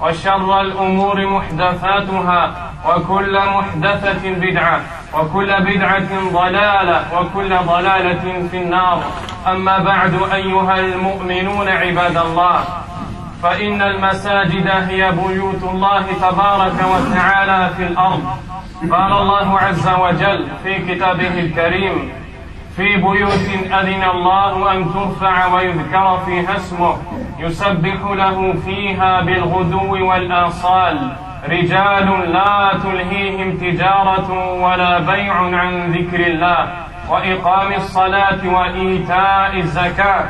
وشر الأمور محدثاتها وكل محدثة بدعة وكل بدعة ضلالة وكل ضلالة في النار. أما بعد أيها المؤمنون عباد الله فإن المساجد هي بيوت الله تبارك وتعالى في الأرض. قال الله عز وجل في كتابه الكريم في بيوت أذن الله أن ترفع ويذكر فيها اسمه يسبح له فيها بالغدو والآصال. رجال لا تلهيهم تجارة ولا بيع عن ذكر الله. وإقام الصلاة وإيتاء الزكاة.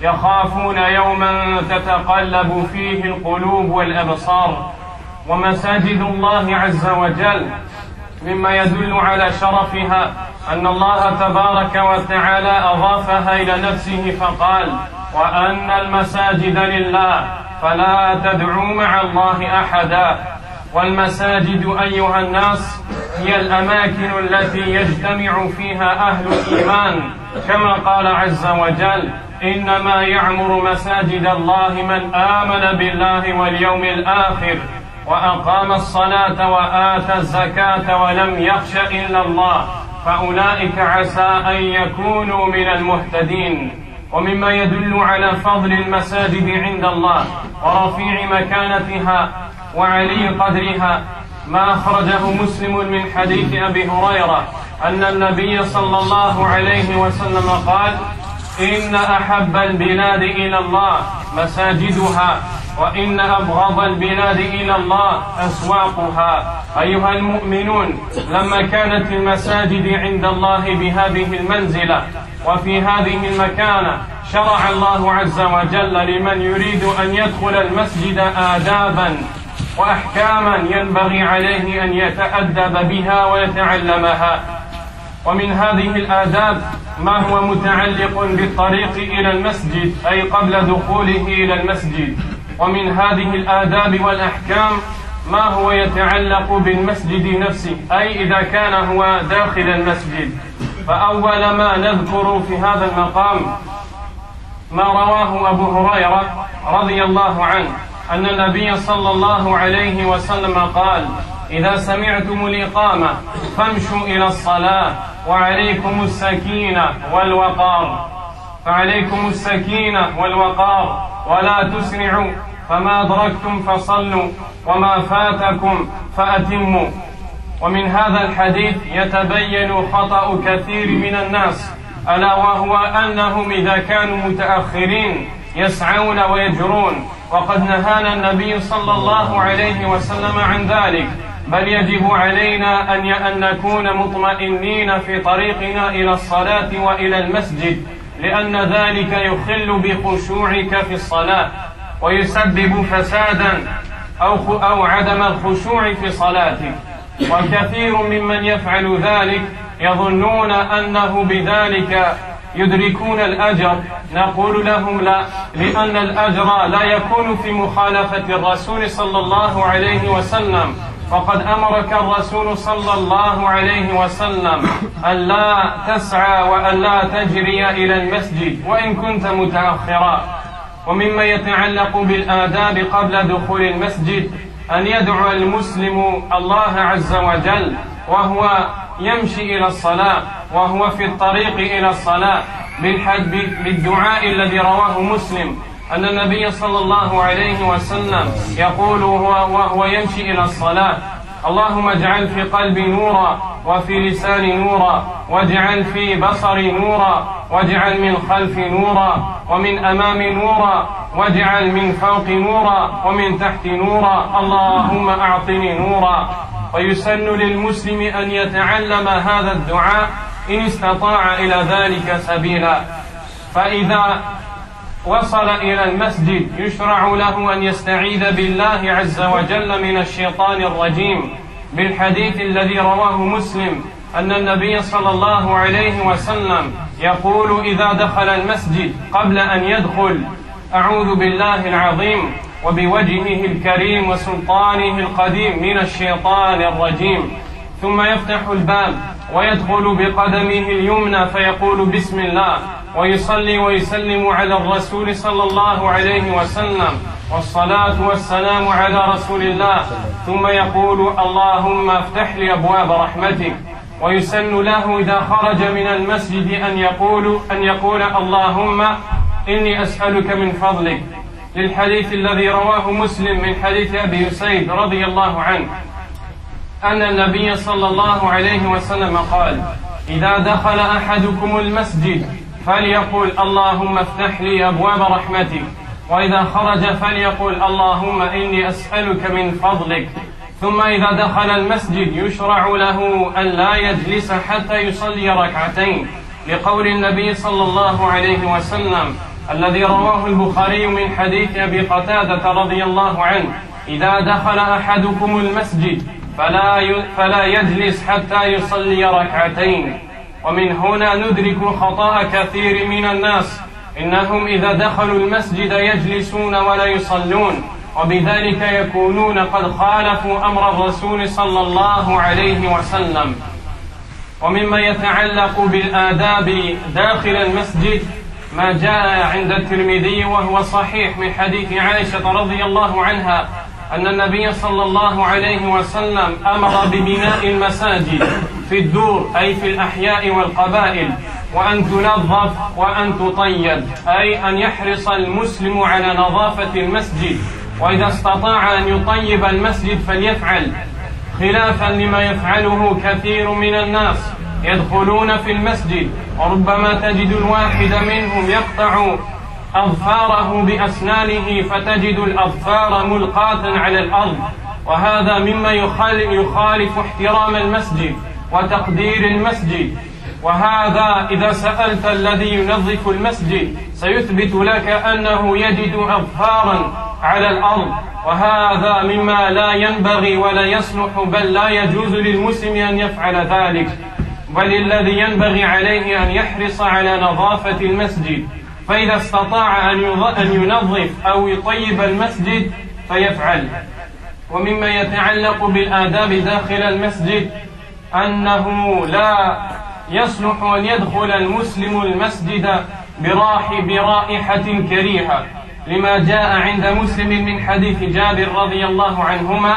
يخافون يوما تتقلب فيه القلوب والأبصار. ومساجد الله عز وجل مما يدل على شرفها أن الله تبارك وتعالى أضافها إلى نفسه فقال وأن المساجد لله فلا تدعوا مع الله أحدا. والمساجد أيها الناس هي الأماكن التي يجتمع فيها أهل الإيمان كما قال عز وجل إنما يعمر مساجد الله من آمن بالله واليوم الآخر. وأقام الصلاة وآتى الزكاة ولم يخش إلا الله. فأولئك عسى أن يكونوا من المهتدين. ومما يدل على فضل المساجد عند الله ورفيع مكانتها وعلي قدرها. ما أخرجه مسلم من حديث أبي هريرة أن النبي صلى الله عليه وسلم قال إن أحب البلاد إلى الله مساجدها. وإن أبغض البلاد إلى الله أسواقها. أيها المؤمنون لما كانت المساجد عند الله بهذه المنزلة وفي هذه المكانة شرع الله عز وجل لمن يريد أن يدخل المسجد آدابا وأحكاما ينبغي عليه أن يتأدب بها ويتعلمها. ومن هذه الآداب ما هو متعلق بالطريق إلى المسجد أي قبل دخوله إلى المسجد. ومن هذه الآداب والأحكام ما هو يتعلق بالمسجد نفسه؟ أي إذا كان هو داخل المسجد. فأول ما نذكر في هذا المقام ما رواه أبو هريرة رضي الله عنه أن النبي صلى الله عليه وسلم قال إذا سمعتم الإقامة فامشوا إلى الصلاة وعليكم السكينة والوقار. فعليكم السكينة والوقار. ولا تسرعوا. فما أدركتم فصلوا وما فاتكم فأتموا. ومن هذا الحديث يتبين خطأ كثير من الناس ألا وهو أنهم إذا كانوا متأخرين يسعون ويجرون. وقد نهانا النبي صلى الله عليه وسلم عن ذلك. بل يجب علينا أن نكون مطمئنين في طريقنا إلى الصلاة وإلى المسجد. لأن ذلك يخل بخشوعك في الصلاة ويسبب فسادا أو أو عدم الخشوع في صلاتك. وكثير ممن يفعل ذلك يظنون أنه بذلك يدركون الأجر. نقول لهم لا لأن الأجر لا يكون في مخالفة الرسول صلى الله عليه وسلم. فقد أمرك الرسول صلى الله عليه وسلم أن لا تسعى وأن لا تجري إلى المسجد وإن كنت متأخرا. ومما يتعلق بالآداب قبل دخول المسجد أن يدعو المسلم الله عز وجل وهو يمشي إلى الصلاة وهو في الطريق إلى الصلاة بالدعاء الذي رواه مسلم. أن النبي صلى الله عليه وسلم يقول وهو يمشي إلى الصلاة اللهم اجعل في قلبي نورا وفي لساني نورا واجعل في بصري نورا واجعل من خلفي نورا ومن أمامي نورا واجعل من فوق نورا ومن تحت نورا اللهم أعطني نورا. ويسن للمسلم أن يتعلم هذا الدعاء إن استطاع إلى ذلك سبيلا. فإذا وصل إلى المسجد. يشرع له أن يستعيذ بالله عز وجل من الشيطان الرجيم. بالحديث الذي رواه مسلم أن النبي صلى الله عليه وسلم يقول إذا دخل المسجد قبل أن يدخل أعوذ بالله العظيم وبوجهه الكريم وسلطانه القديم من الشيطان الرجيم. ثم يفتح الباب ويدخل بقدمه اليمنى فيقول بسم الله. ويصلي ويسلم على الرسول صلى الله عليه وسلم. والصلاة والسلام على رسول الله. ثم يقول اللهم افتح لي أبواب رحمتك. ويسن له إذا خرج من المسجد أن يقول أن يقول اللهم إني أسألك من فضلك. للحديث الذي رواه مسلم من حديث أبي سيد رضي الله عنه. أن النبي صلى الله عليه وسلم قال إذا دخل أحدكم المسجد فليقل اللهم افتح لي أبواب رحمتك. وإذا خرج فليقل اللهم إني أسألك من فضلك. ثم إذا دخل المسجد يشرع له أن لا يجلس حتى يصلي ركعتين. لقول النبي صلى الله عليه وسلم الذي رواه البخاري من حديث أبي قتادة رضي الله عنه إذا دخل أحدكم المسجد فلا فلا يجلس حتى يصلي ركعتين. ومن هنا ندرك خطأ كثير من الناس إنهم إذا دخلوا المسجد يجلسون ولا يصلون وبذلك يكونون قد خالفوا أمر الرسول صلى الله عليه وسلم. ومما يتعلق بالآداب داخل المسجد ما جاء عند الترمذي وهو صحيح من حديث عائشة رضي الله عنها أن النبي صلى الله عليه وسلم أمر ببناء المساجد في الدور أي في الأحياء والقبائل وأن تنظف وأن تطيب أي أن يحرص المسلم على نظافة المسجد وإذا استطاع أن يطيب المسجد فليفعل خلافا لما يفعله كثير من الناس يدخلون في المسجد وربما تجد الواحد منهم يقطع أظفاره بأسنانه فتجد الأظفار ملقاة على الأرض. وهذا مما يخالف احترام المسجد وتقدير المسجد. وهذا إذا سألت الذي ينظف المسجد سيثبت لك أنه يجد أظفارا على الأرض. وهذا مما لا ينبغي ولا يصلح بل لا يجوز للمسلم أن يفعل ذلك. بل الذي ينبغي عليه أن يحرص على نظافة المسجد. فإذا استطاع أن ينظف أو يطيب المسجد فيفعل. ومما يتعلق بالآداب داخل المسجد أنه لا يصلح أن يدخل المسلم المسجد براح برائحة كريهة. لما جاء عند مسلم من حديث جابر رضي الله عنهما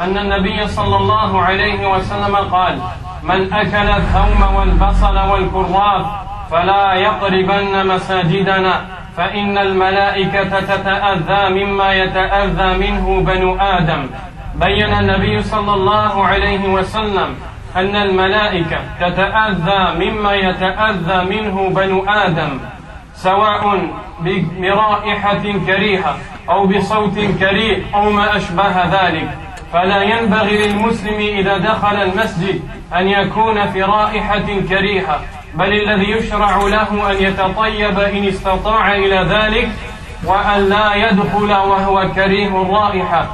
أن النبي صلى الله عليه وسلم قال من أكل الثوم والبصل والكراث فلا يقربن مساجدنا فإن الملائكة تتأذى مما يتأذى منه بنو آدم. بين النبي صلى الله عليه وسلم أن الملائكة تتأذى مما يتأذى منه بنو آدم سواء برائحة كريهة أو بصوت كريه أو ما أشبه ذلك. فلا ينبغي للمسلم إذا دخل المسجد أن يكون في رائحة كريهة. بل الذي يشرع له أن يتطيب إن استطاع إلى ذلك وأن لا يدخل وهو كريه الرائحة.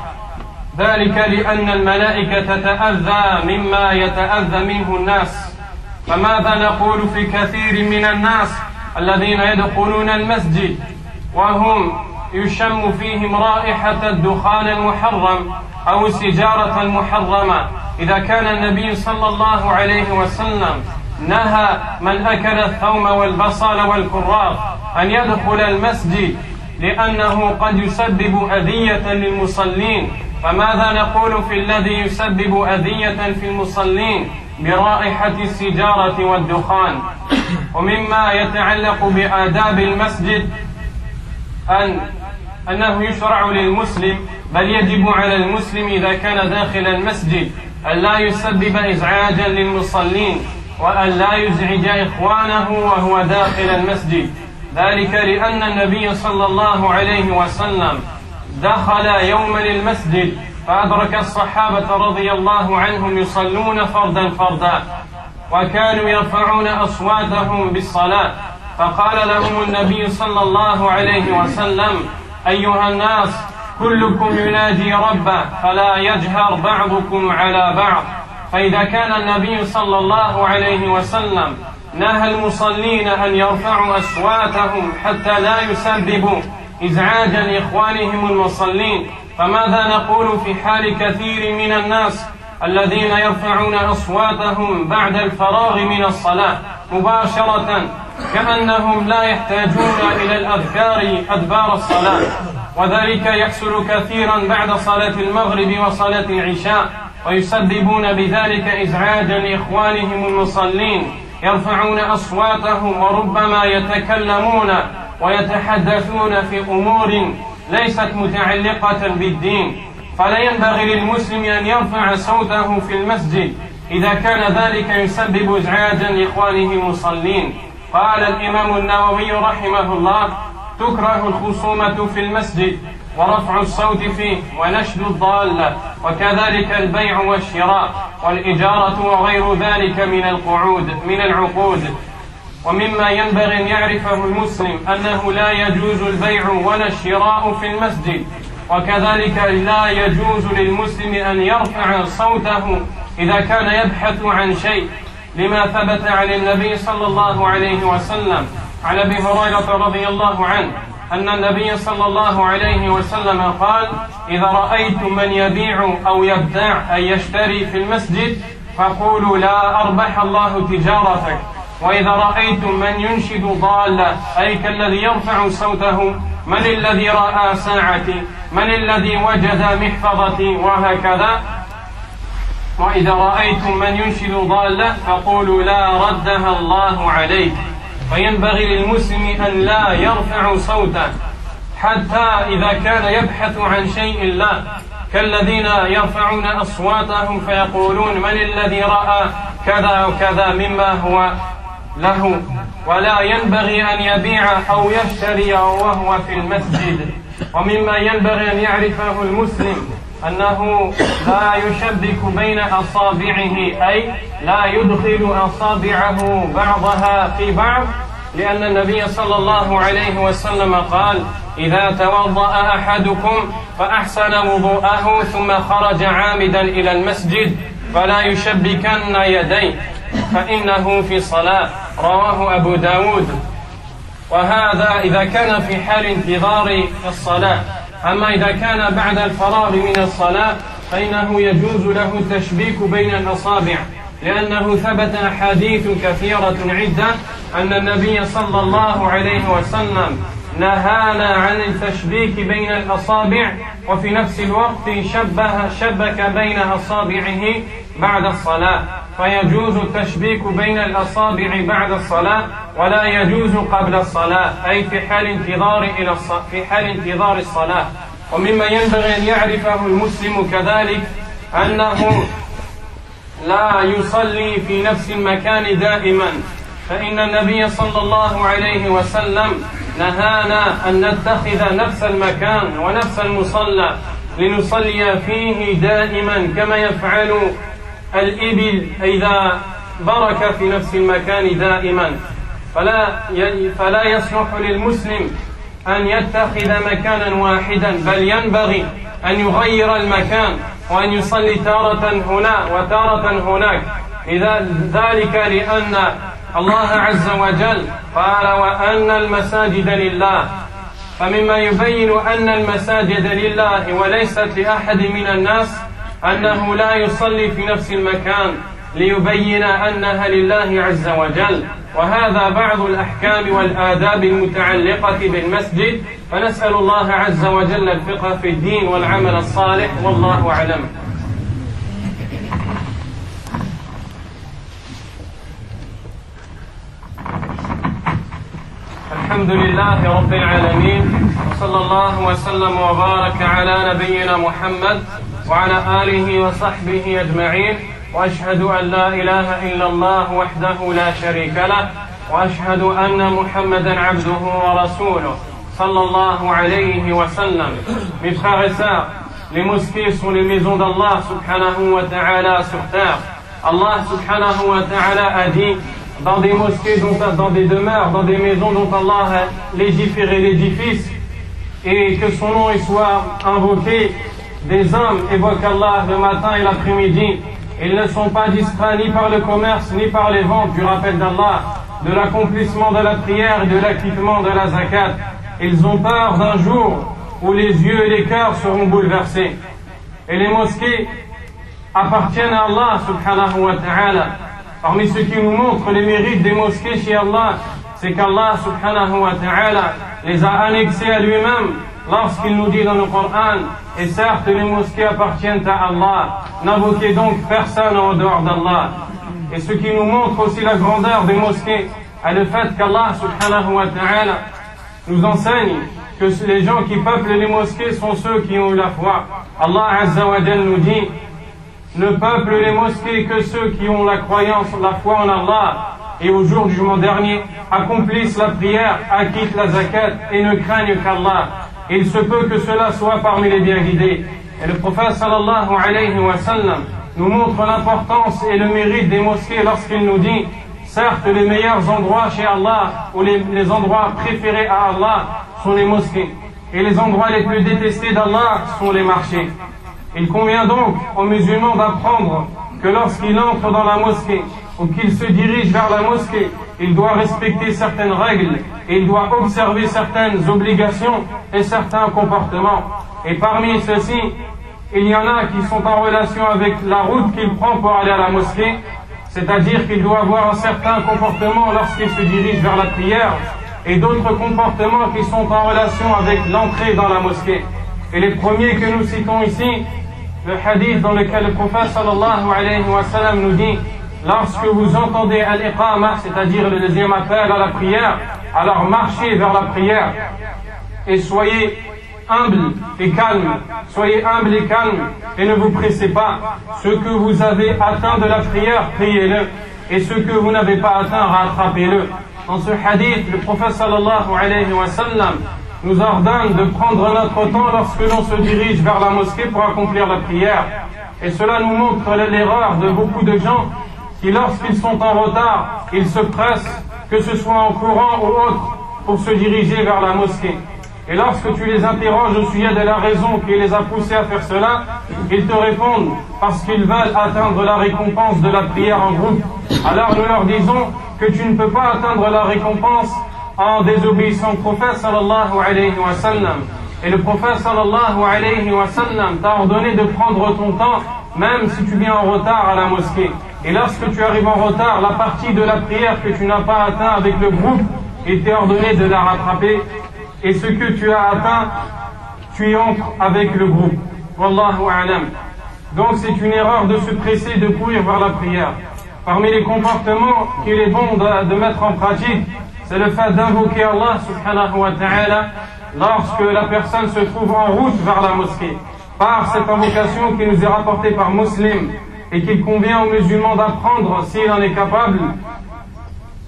ذلك لأن الملائكة تتأذى مما يتأذى منه الناس. فماذا نقول في كثير من الناس الذين يدخلون المسجد وهم يشم فيهم رائحة الدخان المحرم أو السجارة المحرمة؟ إذا كان النبي صلى الله عليه وسلم نهى من أكل الثوم والبصل والكراث أن يدخل المسجد لأنه قد يسبب أذية للمصلين. فماذا نقول في الذي يسبب أذية في المصلين؟ برائحة السجارة والدخان. ومما يتعلق بآداب المسجد أن أنه يشرع للمسلم بل يجب على المسلم إذا كان داخل المسجد أن لا يسبب إزعاجا للمصلين. وأن لا يزعج إخوانه وهو داخل المسجد. ذلك لأن النبي صلى الله عليه وسلم دخل يوما المسجد فأدرك الصحابة رضي الله عنهم يصلون فردا فردا وكانوا يرفعون أصواتهم بالصلاة. فقال لهم النبي صلى الله عليه وسلم أيها الناس كلكم ينادي ربه فلا يجهر بعضكم على بعض. فإذا كان النبي صلى الله عليه وسلم نهى المصلين أن يرفعوا أصواتهم حتى لا يسببوا إزعاجا لإخوانهم المصلين فماذا نقول في حال كثير من الناس الذين يرفعون أصواتهم بعد الفراغ من الصلاة مباشرة كأنهم لا يحتاجون إلى الأذكار أدبار الصلاة وذلك يحصل كثيرا بعد صلاة المغرب وصلاة العشاء؟ ويسببون بذلك إزعاجا لإخوانهم المصلين يرفعون أصواتهم وربما يتكلمون ويتحدثون في أمور ليست متعلقة بالدين. فلا ينبغي للمسلم أن يرفع صوته في المسجد إذا كان ذلك يسبب إزعاجا لإخوانه المصلين. قال الإمام النووي رحمه الله تكره الخصومة في المسجد. ورفع الصوت فيه ونشد الضالة وكذلك البيع والشراء والإجارة وغير ذلك من القعود من العقود. ومما ينبغي أن يعرفه المسلم أنه لا يجوز البيع ولا الشراء في المسجد وكذلك لا يجوز للمسلم أن يرفع صوته إذا كان يبحث عن شيء. لما ثبت عن النبي صلى الله عليه وسلم عن أبي هريرة رضي الله عنه أن النبي صلى الله عليه وسلم قال إذا رايتم من يبيع أو يبتاع اي يشتري في المسجد فقولوا لا أربح الله تجارتك. وإذا رايتم من ينشد ضاله أي كالذي يرفع صوته من الذي رأى ساعتي من الذي وجد محفظتي وهكذا. وإذا رايتم من ينشد ضاله فقولوا لا ردها الله عليك. فينبغي للمسلم أن لا يرفع صوته حتى إذا كان يبحث عن شيء لا. كالذين يرفعون أصواتهم فيقولون من الذي رأى كذا وكذا مما هو له. ولا ينبغي أن يبيع أو يشتري وهو في المسجد. ومما ينبغي أن يعرفه المسلم أنه لا يشبك بين أصابعه أي لا يدخل أصابعه بعضها في بعض لأن النبي صلى الله عليه وسلم قال إذا توضأ أحدكم فأحسن وضوءه ثم خرج عامدا إلى المسجد فلا يشبكن يديه فإنه في صلاة. رواه أبو داود. وهذا إذا كان في حال انتظار الصلاة. أما إذا كان بعد الفراغ من الصلاة فإنه يجوز له التشبيك بين الأصابع لأنه ثبت أحاديث كثيرة عدة أن النبي صلى الله عليه وسلم نهانا عن التشبيك بين الأصابع وفي نفس الوقت شبه شبك بين أصابعه بعد الصلاة فيجوز التشبيك بين الأصابع بعد الصلاة ولا يجوز قبل الصلاة أي في حال انتظار إلى في حال انتظار الصلاة. ومما ينبغي أن يعرفه المسلم كذلك أنه لا يصلي في نفس المكان دائما. فإن النبي صلى الله عليه وسلم نهانا أن نتخذ نفس المكان ونفس المصلى لنصلي فيه دائما كما يفعل الإبل إذا برك في نفس المكان دائما. فلا فلا يصلح للمسلم أن يتخذ مكانا واحدا بل ينبغي أن يغير المكان وأن يصلي تارة هنا وتارة هناك. ذلك لأن الله عز وجل قال وأن المساجد لله فمما يبين أن المساجد لله وليست لأحد من الناس أنه لا يصلي في نفس المكان ليبين أنها لله عز وجل. وهذا بعض الأحكام والآداب المتعلقة بالمسجد. فنسأل الله عز وجل الفقه في الدين والعمل الصالح. والله أعلم. الحمد لله رب العالمين. وصلى الله وسلم وبارك على نبينا محمد وعلى آله وصحبه أجمعين وأشهد أن لا إله إلا الله وحده لا شريك له وأشهد أن محمدا عبده ورسوله صلى الله عليه وسلم. مفخرسا لمسكيس لميزون الله سبحانه وتعالى سبحانه الله سبحانه وتعالى أدي dans des mosquées, dont, dans des demeures, dans des maisons dont Allah a légiféré l'édifice, et que son nom y soit invoqué des hommes évoquent Allah le matin et l'après-midi ils ne sont pas distraits ni par le commerce, ni par les ventes du rappel d'Allah, de l'accomplissement de la prière et de l'acquittement de la zakat. Ils ont peur d'un jour où les yeux et les cœurs seront bouleversés. Et les mosquées appartiennent à Allah subhanahu wa ta'ala. Parmi ceux qui nous montrent les mérites des mosquées chez Allah, c'est qu'Allah subhanahu wa ta'ala les a annexés à lui-même lorsqu'il nous dit dans le Coran, et certes les mosquées appartiennent à Allah, n'invoquez donc personne en dehors d'Allah. Et ce qui nous montre aussi la grandeur des mosquées est le fait qu'Allah subhanahu wa ta'ala nous enseigne que les gens qui peuplent les mosquées sont ceux qui ont eu la foi. Allah azza nous dit, ne peuplent les mosquées que ceux qui ont la croyance, la foi en Allah et au jour du jugement dernier accomplissent la prière, acquittent la zakat et ne craignent qu'Allah il se peut que cela soit parmi les bien guidés. Et le prophète sallallahu alayhi wa sallam nous montre l'importance et le mérite des mosquées lorsqu'il nous dit Certes, les meilleurs endroits chez Allah, ou les, les, endroits préférés à Allah, sont les mosquées. Et les endroits les plus détestés d'Allah sont les marchés. Il convient donc aux musulmans d'apprendre que lorsqu'il entre dans la mosquée, ou qu'il se dirige vers la mosquée, il doit respecter certaines règles, il doit observer certaines obligations et certains comportements. Et parmi ceux-ci, il y en a qui sont en relation avec la route qu'il prend pour aller à la mosquée, c'est-à-dire qu'il doit avoir un certain comportement lorsqu'il se dirige vers la prière, et d'autres comportements qui sont en relation avec l'entrée dans la mosquée. Et les premiers que nous citons ici, le hadith dans lequel le prophète sallallahu alayhi wa sallam nous dit lorsque vous entendez al-iqama, c'est-à-dire le deuxième appel à la prière, alors marchez vers la prière et soyez humble et calme. Soyez humble et calme et ne vous pressez pas. Ce que vous avez atteint de la prière, priez-le. Et ce que vous n'avez pas atteint, rattrapez-le. Dans ce hadith, le prophète sallallahu alayhi wa sallam nous ordonne de prendre notre temps lorsque l'on se dirige vers la mosquée pour accomplir la prière. Et cela nous montre l'erreur de beaucoup de gens qui, lorsqu'ils sont en retard, ils se pressent, que ce soit en courant ou autre, pour se diriger vers la mosquée. Et lorsque tu les interroges au sujet de la raison qui les a poussés à faire cela, ils te répondent parce qu'ils veulent atteindre la récompense de la prière en groupe. Alors nous leur disons que tu ne peux pas atteindre la récompense en désobéissant au prophète sallallahu alayhi wa sallam. Et le prophète t'a ordonné de prendre ton temps, même si tu viens en retard à la mosquée. Et lorsque tu arrives en retard, la partie de la prière que tu n'as pas atteint avec le groupe, il t'est ordonné de la rattraper. Et ce que tu as atteint, tu y entres avec le groupe. Wallahu a'lam. Donc c'est une erreur de se presser de courir vers la prière. Parmi les comportements qu'il est bon de, de mettre en pratique, c'est le fait d'invoquer Allah subhanahu wa ta'ala lorsque la personne se trouve en route vers la mosquée. Par cette invocation qui nous est rapportée par Muslim et qu'il convient aux musulmans d'apprendre s'il en est capable,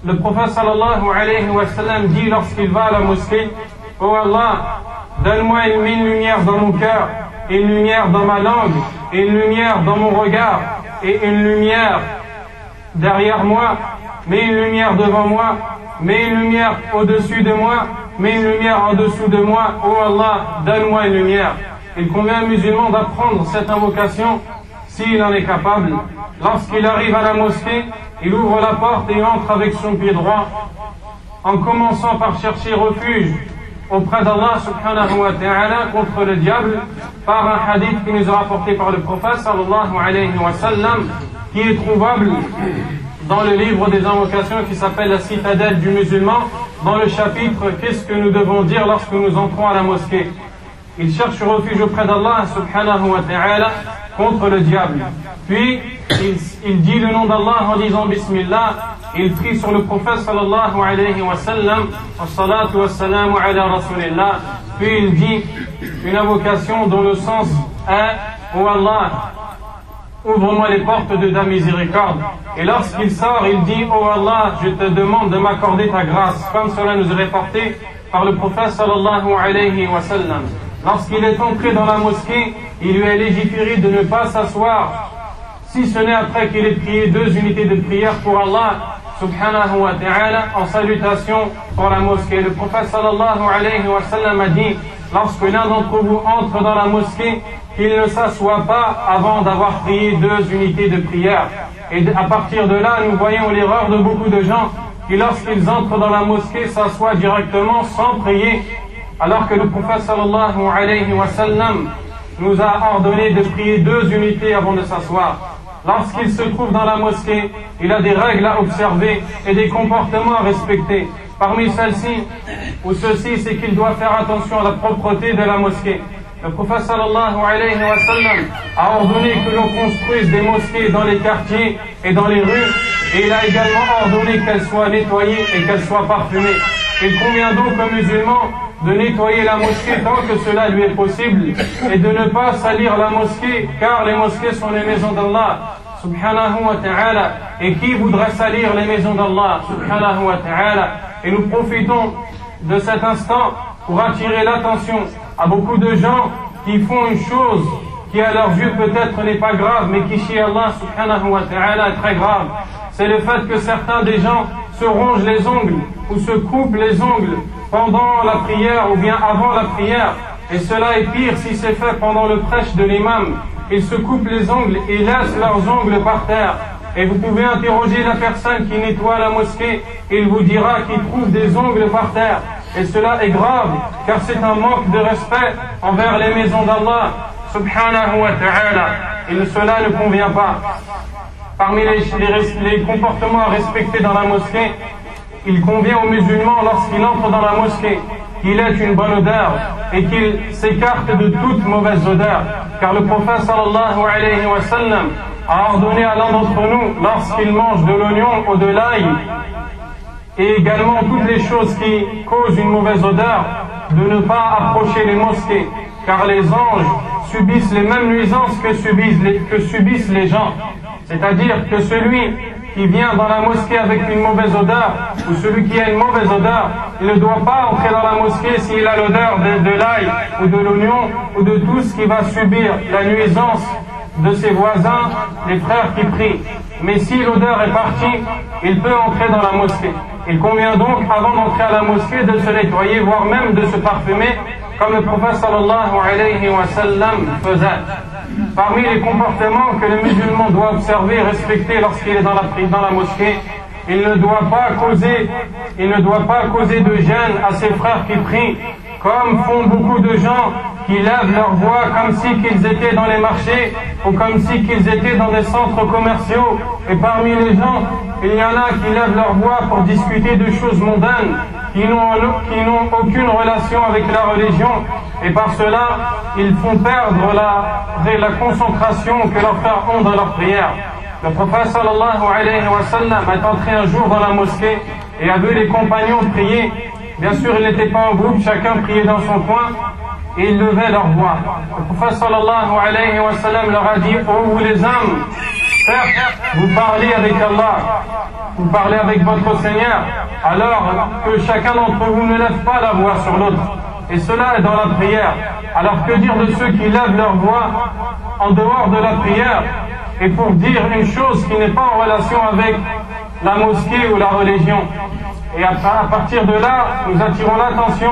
le prophète sallallahu alayhi wa sallam dit lorsqu'il va à la mosquée, Oh Allah, donne-moi une, lumière dans mon cœur, une lumière dans ma langue, une lumière dans mon regard, et une lumière derrière moi, mais une lumière devant moi, mets une lumière au-dessus de moi, mets une lumière en dessous de moi, oh Allah, donne-moi une lumière. Il convient aux musulman d'apprendre cette invocation s'il en est capable. Lorsqu'il arrive à la mosquée, il ouvre la porte et entre avec son pied droit, en commençant par chercher refuge auprès d'Allah subhanahu wa ta'ala contre le diable par un hadith qui nous est rapporté par le prophète sallallahu alayhi wa sallam qui est trouvable dans le livre des invocations qui s'appelle la citadelle du musulman dans le chapitre qu'est-ce que nous devons dire lorsque nous entrons à la mosquée? Il cherche refuge auprès d'Allah subhanahu wa ta'ala contre le diable. Puis, il, dit le nom d'Allah en disant Bismillah. Il prie sur le prophète sallallahu alayhi wa sallam, wa ala rasulillah. Puis il dit une invocation dont le sens est Oh Allah, ouvre-moi les portes de ta miséricorde. Et lorsqu'il sort, il dit Oh Allah, je te demande de m'accorder ta grâce, comme cela nous est reporté par le prophète sallallahu alayhi wa sallam. Lorsqu'il est entré dans la mosquée, il lui est légiféré de ne pas s'asseoir, si ce n'est après qu'il ait prié deux unités de prière pour Allah, subhanahu wa ta'ala, en salutation pour la mosquée. Le prophète sallallahu alayhi wa sallam a dit, lorsque l'un d'entre vous entre dans la mosquée, qu'il ne s'assoit pas avant d'avoir prié deux unités de prière. Et à partir de là, nous voyons l'erreur de beaucoup de gens qui, lorsqu'ils entrent dans la mosquée, s'assoient directement sans prier alors que le prophète sallallahu alayhi wa sallam nous a ordonné de prier deux unités avant de s'asseoir. Lorsqu'il se trouve dans la mosquée, il a des règles à observer et des comportements à respecter. Parmi celles-ci, ou ceci, c'est qu'il doit faire attention à la propreté de la mosquée. Le prophète sallallahu alayhi wa sallam a ordonné que l'on construise des mosquées dans les quartiers et dans les rues, et il a également ordonné qu'elles soient nettoyées et qu'elles soient parfumées. Il convient donc aux musulmans de nettoyer la mosquée tant que cela lui est possible et de ne pas salir la mosquée car les mosquées sont les maisons d'Allah subhanahu wa ta'ala. Et qui voudrait salir les maisons d'Allah subhanahu wa ta'ala? Et nous profitons de cet instant pour attirer l'attention à beaucoup de gens qui font une chose qui à leurs yeux peut-être n'est pas grave mais qui chez Allah subhanahu wa ta'ala est très grave c'est le fait que certains des gens se rongent les ongles ou se coupent les ongles pendant la prière ou bien avant la prière. Et cela est pire si c'est fait pendant le prêche de l'imam. Ils se coupent les ongles et laissent leurs ongles par terre. Et vous pouvez interroger la personne qui nettoie la mosquée. Il vous dira qu'il trouve des ongles par terre. Et cela est grave, car c'est un manque de respect envers les maisons d'Allah, subhanahu wa ta'ala. Et cela ne convient pas. Parmi les, comportements à respecter dans la mosquée, il convient aux musulmans lorsqu'il entre dans la mosquée qu'il ait une bonne odeur et qu'il s'écarte de toute mauvaise odeur. Car le prophète sallallahu a ordonné à l'un d'entre nous, lorsqu'il mange de l'oignon ou de l'ail, et également toutes les choses qui causent une mauvaise odeur, de ne pas approcher les mosquées, car les anges subissent les mêmes nuisances que subissent les, gens. C'est-à-dire que celui qui vient dans la mosquée avec une mauvaise odeur, ou celui qui a une mauvaise odeur, il ne doit pas entrer dans la mosquée s'il a l'odeur de, l'ail ou de l'oignon ou de tout ce qui va subir la nuisance de ses voisins, les frères qui prient. Mais si l'odeur est partie, il peut entrer dans la mosquée. Il convient donc, avant d'entrer à la mosquée, de se nettoyer, voire même de se parfumer, comme le prophète sallallahu alayhi wa sallam faisait. Parmi les comportements que le musulman doit observer et respecter lorsqu'il est dans la, dans la mosquée, il ne doit pas causer, il ne doit pas causer de gêne à ses frères qui prient, comme font beaucoup de gens qui lèvent leur voix comme si qu'ils étaient dans les marchés ou comme si qu'ils étaient dans des centres commerciaux. Et parmi les gens, il y en a qui lèvent leur voix pour discuter de choses mondaines qui n'ont aucune relation avec la religion et par cela ils font perdre la, la concentration que leurs frères ont dans leur prière. Le prophète sallallahu alayhi wa sallam est entré un jour dans la mosquée et a vu les compagnons prier. Bien sûr, ils n'étaient pas en groupe, chacun priait dans son coin et ils levaient leur voix. Le prophète sallallahu alayhi wa sallam leur a dit, oh vous les certes, vous parlez avec Allah, vous parlez avec votre Seigneur, alors que chacun d'entre vous ne lève pas la voix sur l'autre. Et cela est dans la prière. Alors que dire de ceux qui lèvent leur voix en dehors de la prière et pour dire une chose qui n'est pas en relation avec la mosquée ou la religion? Et à, partir de là, nous attirons l'attention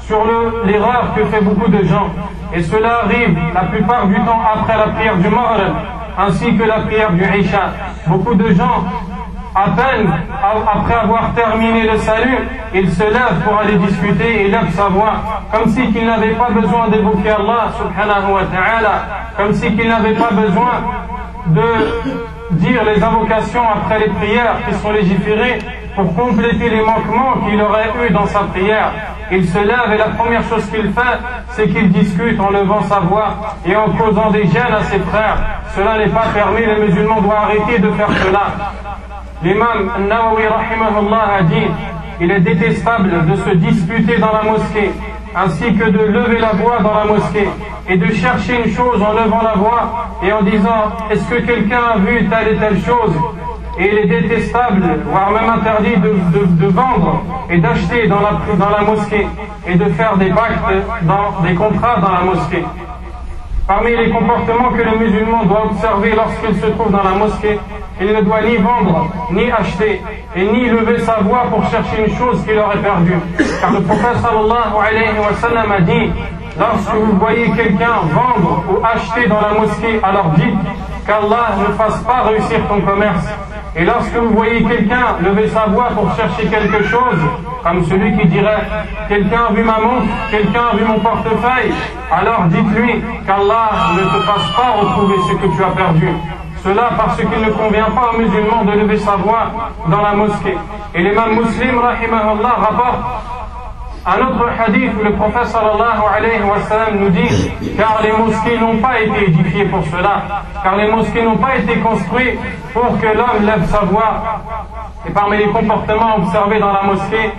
sur l'erreur que fait beaucoup de gens. Et cela arrive la plupart du temps après la prière du Maghreb, ainsi que la prière du Isha. Beaucoup de gens à peine après avoir terminé le salut, il se lève pour aller discuter et lève sa voix, comme si qu'il n'avait pas besoin d'évoquer Allah subhanahu wa ta'ala, comme si qu'il n'avait pas besoin de dire les invocations après les prières qui sont légiférées pour compléter les manquements qu'il aurait eu dans sa prière. Il se lève et la première chose qu'il fait, c'est qu'il discute en levant sa voix et en causant des gênes à ses frères. Cela n'est pas permis, les musulmans doivent arrêter de faire cela. L'imam Nawawi rahimahullah a dit, il est détestable de se disputer dans la mosquée, ainsi que de lever la voix dans la mosquée et de chercher une chose en levant la voix et en disant, est-ce que quelqu'un a vu telle et telle chose? Et il est détestable, voire même interdit de, vendre et d'acheter dans la, dans la mosquée et de faire des pactes, dans, des contrats dans la mosquée. Parmi les comportements que le musulman doit observer lorsqu'il se trouve dans la mosquée, il ne doit ni vendre, ni acheter, et ni lever sa voix pour chercher une chose qu'il aurait perdue. Car le prophète sallallahu alayhi wa sallam a dit, lorsque vous voyez quelqu'un vendre ou acheter dans la mosquée, alors dites qu'Allah ne fasse pas réussir ton commerce et lorsque vous voyez quelqu'un lever sa voix pour chercher quelque chose, comme celui qui dirait quelqu'un a vu ma montre, quelqu'un a vu mon portefeuille, alors dites-lui qu'Allah ne te fasse pas retrouver ce que tu as perdu. Cela parce qu'il ne convient pas aux musulmans de lever sa voix dans la mosquée. Et l'imam muslim, rahimahullah, rapporte un autre hadith le prophète sallallahu alayhi wa sallam nous dit car les mosquées n'ont pas été édifiées pour cela, car les mosquées n'ont pas été construites pour que l'homme lève sa voix. Et parmi les comportements observés dans la mosquée,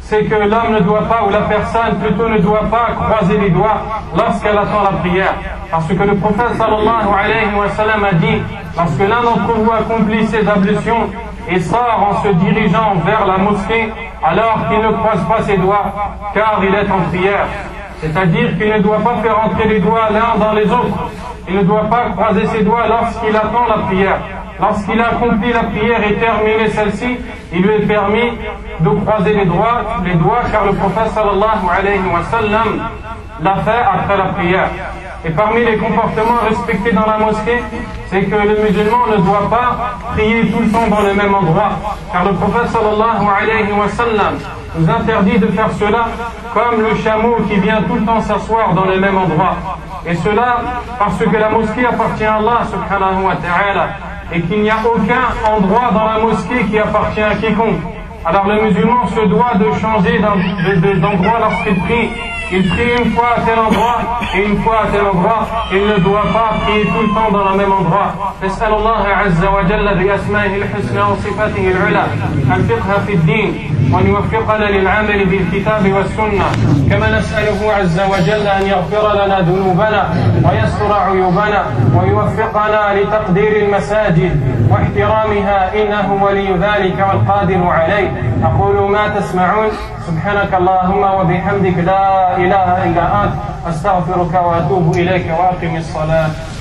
c'est que l'homme ne doit pas, ou la personne plutôt ne doit pas croiser les doigts lorsqu'elle attend la prière. Parce que le prophète sallallahu alayhi wa sallam a dit, lorsque l'un d'entre vous accomplit ses ablutions et sort en se dirigeant vers la mosquée, alors qu'il ne croise pas ses doigts, car il est en prière. C'est-à-dire qu'il ne doit pas faire entrer les doigts l'un dans les autres. Il ne doit pas croiser ses doigts lorsqu'il attend la prière. Lorsqu'il a accompli la prière et terminé celle-ci, il lui est permis de croiser les doigts, les doigts car le prophète sallallahu alayhi wa sallam fait après la prière. Et parmi les comportements respectés dans la mosquée, c'est que le musulman ne doit pas prier tout le temps dans le même endroit. Car le prophète sallallahu alayhi wa sallam nous interdit de faire cela comme le chameau qui vient tout le temps s'asseoir dans le même endroit. Et cela parce que la mosquée appartient à Allah subhanahu wa ta'ala et qu'il n'y a aucun endroit dans la mosquée qui appartient à quiconque. Alors le musulman se doit de changer d'endroit lorsqu'il prie il prie une fois à tel endroit et une fois à tel endroit. Il ne doit pas prier tout le temps dans le même endroit. نسأل الله عز وجل بأسمائه الحسنى وصفاته العلى الفقه في الدين وأن يوفقنا للعمل بالكتاب والسنة. كما نسأله عز وجل أن يغفر لنا ذنوبنا ويستر عيوبنا ويوفقنا لتقدير المساجد واحترامها إنه ولي ذلك والقادر عليه. أقول ما تسمعون. سبحانك اللهم وبحمدك لا إله إلا أنت. أستغفرك وأتوب إليك وأقم الصلاة.